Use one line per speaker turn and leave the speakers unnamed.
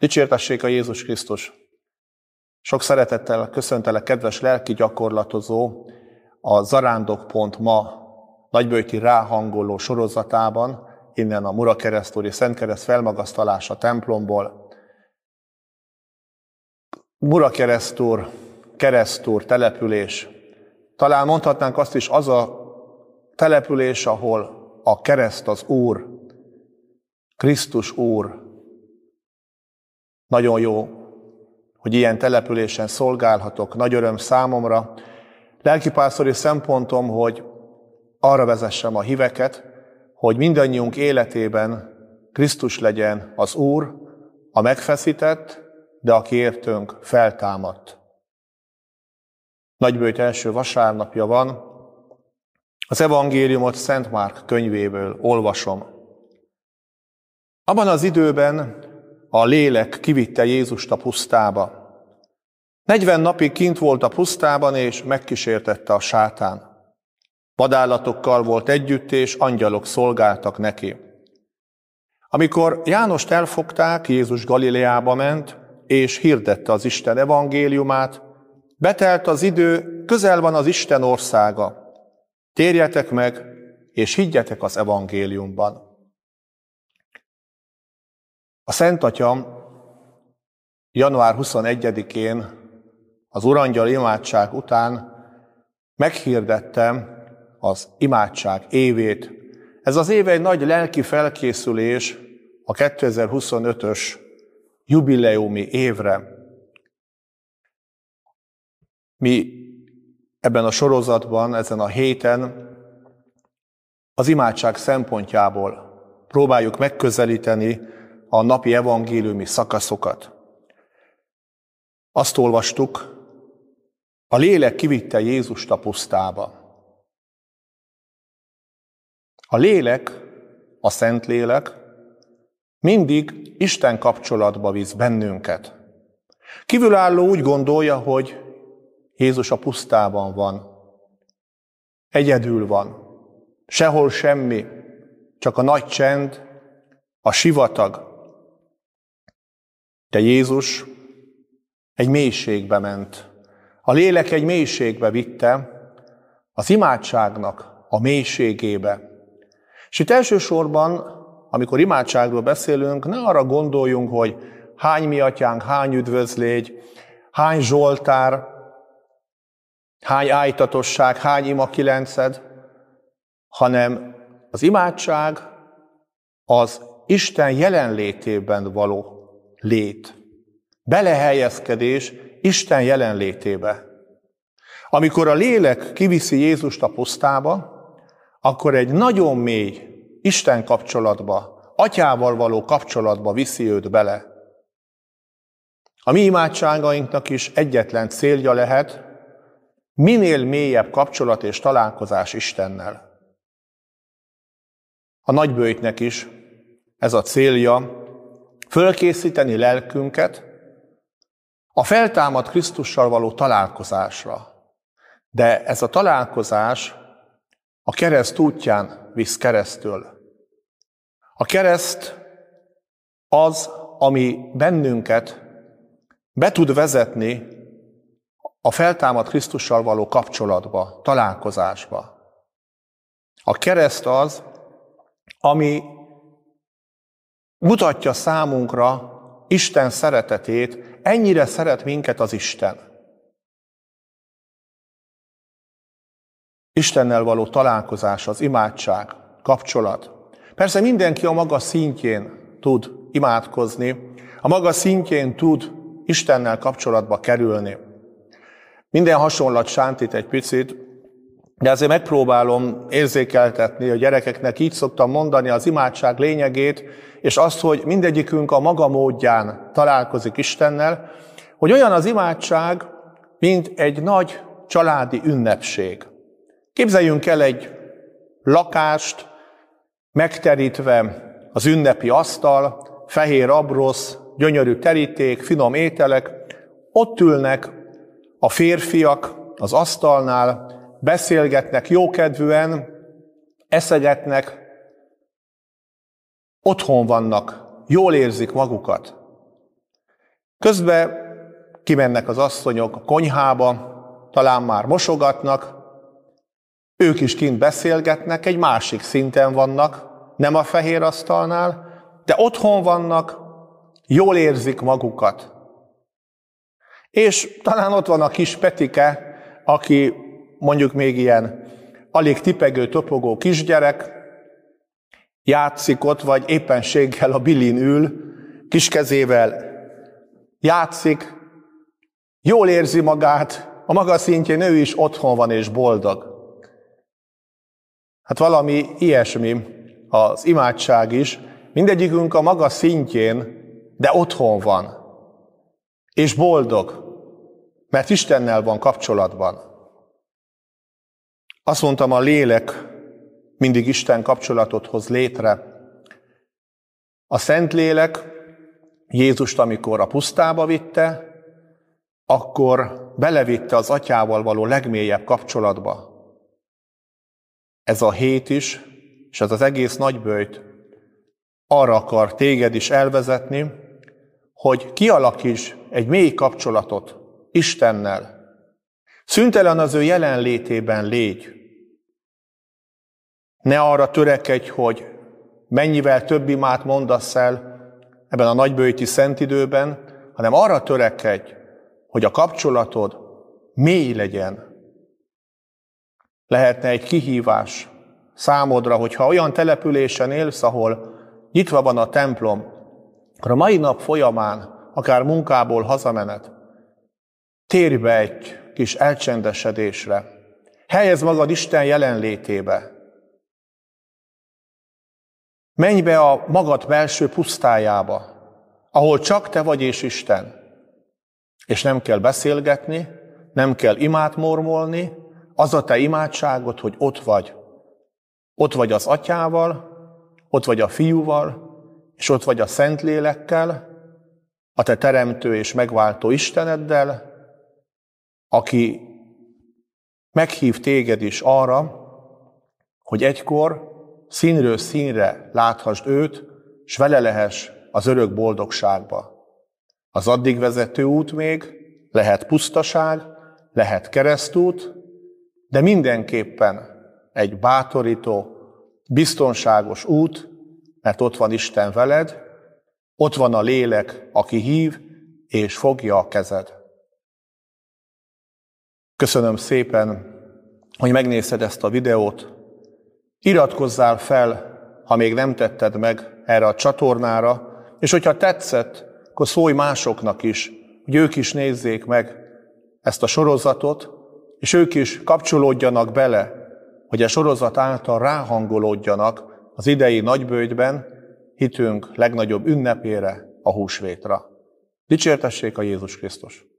Dicsértessék a Jézus Krisztus! Sok szeretettel köszöntelek, kedves lelki gyakorlatozó, a Zarándok.ma nagybőti ráhangoló sorozatában, innen a Murakeresztúri Szentkereszt felmagasztalása templomból. Murakeresztúr, keresztúr, település. Talán mondhatnánk azt is, az a település, ahol a kereszt az Úr, Krisztus Úr, nagyon jó, hogy ilyen településen szolgálhatok, nagy öröm számomra. Lelkipásztori szempontom, hogy arra vezessem a híveket, hogy mindannyiunk életében Krisztus legyen az Úr, a megfeszített, de aki értünk feltámadt. Nagybőjt első vasárnapja van, az evangéliumot Szent Márk könyvéből olvasom. Abban az időben a lélek kivitte Jézust a pusztába. 40 napig kint volt a pusztában, és megkísértette a sátán. Vadállatokkal volt együtt, és angyalok szolgáltak neki. Amikor Jánost elfogták, Jézus Galileába ment, és hirdette az Isten evangéliumát, betelt az idő, közel van az Isten országa. Térjetek meg, és higgyetek az evangéliumban. A Szent Atya január 21-én az Urangyal imádság után meghirdette az imádság évét. Ez az év egy nagy lelki felkészülés a 2025-ös jubileumi évre. Mi ebben a sorozatban, ezen a héten az imádság szempontjából próbáljuk megközelíteni a napi evangéliumi szakaszokat. Azt olvastuk, a lélek kivitte Jézust a pusztába. A lélek, a szent lélek mindig Isten kapcsolatba visz bennünket. Kívülálló úgy gondolja, hogy Jézus a pusztában van. Egyedül van. Sehol semmi, csak a nagy csend, a sivatag, de Jézus egy mélységbe ment. A lélek egy mélységbe vitte, az imádságnak a mélységébe. És itt elsősorban, amikor imádságról beszélünk, ne arra gondoljunk, hogy hány mi atyánk, hány üdvözlégy, hány zsoltár, hány ájtatosság, hány ima kilenced, hanem az imádság az Isten jelenlétében való lét. Belehelyezkedés Isten jelenlétébe. Amikor a lélek kiviszi Jézust a pusztába, akkor egy nagyon mély Isten kapcsolatba, atyával való kapcsolatba viszi őt bele. A mi imádságainknak is egyetlen célja lehet, minél mélyebb kapcsolat és találkozás Istennel. A nagybőjtnek is ez a célja, fölkészíteni lelkünket a feltámad Krisztussal való találkozásra. De ez a találkozás a kereszt útján visz keresztül. A kereszt az, ami bennünket be tud vezetni a feltámad Krisztussal való kapcsolatba, találkozásba. A kereszt az, ami mutatja számunkra Isten szeretetét, ennyire szeret minket az Isten. Istennel való találkozás, az imádság, kapcsolat. Persze mindenki a maga szintjén tud imádkozni, a maga szintjén tud Istennel kapcsolatba kerülni. Minden hasonlat sántít egy picit, de azért megpróbálom érzékeltetni a gyerekeknek, így szoktam mondani az imádság lényegét, és azt, hogy mindegyikünk a maga módján találkozik Istennel, hogy olyan az imádság, mint egy nagy családi ünnepség. Képzeljünk el egy lakást, megterítve az ünnepi asztal, fehér abrosz, gyönyörű teríték, finom ételek, ott ülnek a férfiak az asztalnál, beszélgetnek jókedvűen, eszegetnek, otthon vannak, jól érzik magukat. Közben kimennek az asszonyok a konyhába, talán már mosogatnak, ők is kint beszélgetnek, egy másik szinten vannak, nem a fehér asztalnál, de otthon vannak, jól érzik magukat. És talán ott van a kis Petike, aki mondjuk még ilyen alig tipegő, topogó kisgyerek, játszik ott, vagy éppenséggel a bilin ül, kiskezével játszik, jól érzi magát, a maga szintjén ő is otthon van és boldog. Hát valami ilyesmi az imádság is, mindegyikünk a maga szintjén, de otthon van, és boldog, mert Istennel van kapcsolatban. Azt mondtam, a lélek mindig Isten kapcsolatot hoz létre. A Szentlélek Jézust, amikor a pusztába vitte, akkor belevitte az atyával való legmélyebb kapcsolatba. Ez a hét is, és ez az egész nagybőjt arra akar téged is elvezetni, hogy kialakíts egy mély kapcsolatot Istennel. Szüntelen az ő jelenlétében légy. Ne arra törekedj, hogy mennyivel több imát mondasz el ebben a nagybőjti szentidőben, hanem arra törekedj, hogy a kapcsolatod mély legyen. Lehetne egy kihívás számodra, hogyha olyan településen élsz, ahol nyitva van a templom, akkor a mai nap folyamán, akár munkából hazamenet, térj be egy kis elcsendesedésre. Helyez magad Isten jelenlétébe. Menj be a magad belső pusztájába, ahol csak te vagy és Isten. És nem kell beszélgetni, nem kell imát mormolni, az a te imádságod, hogy ott vagy. Ott vagy az atyával, ott vagy a fiúval, és ott vagy a Szentlélekkel, a te teremtő és megváltó Isteneddel, aki meghív téged is arra, hogy egykor színről színre láthassd őt, s vele lehess az örök boldogságba. Az addig vezető út még lehet pusztaság, lehet keresztút, de mindenképpen egy bátorító, biztonságos út, mert ott van Isten veled, ott van a lélek, aki hív és fogja a kezed. Köszönöm szépen, hogy megnézted ezt a videót. Iratkozzál fel, ha még nem tetted meg erre a csatornára, és hogyha tetszett, akkor szólj másoknak is, hogy ők is nézzék meg ezt a sorozatot, és ők is kapcsolódjanak bele, hogy a sorozat által ráhangolódjanak az idei nagybőjtben hitünk legnagyobb ünnepére, a húsvétra. Dicsértessék a Jézus Krisztus!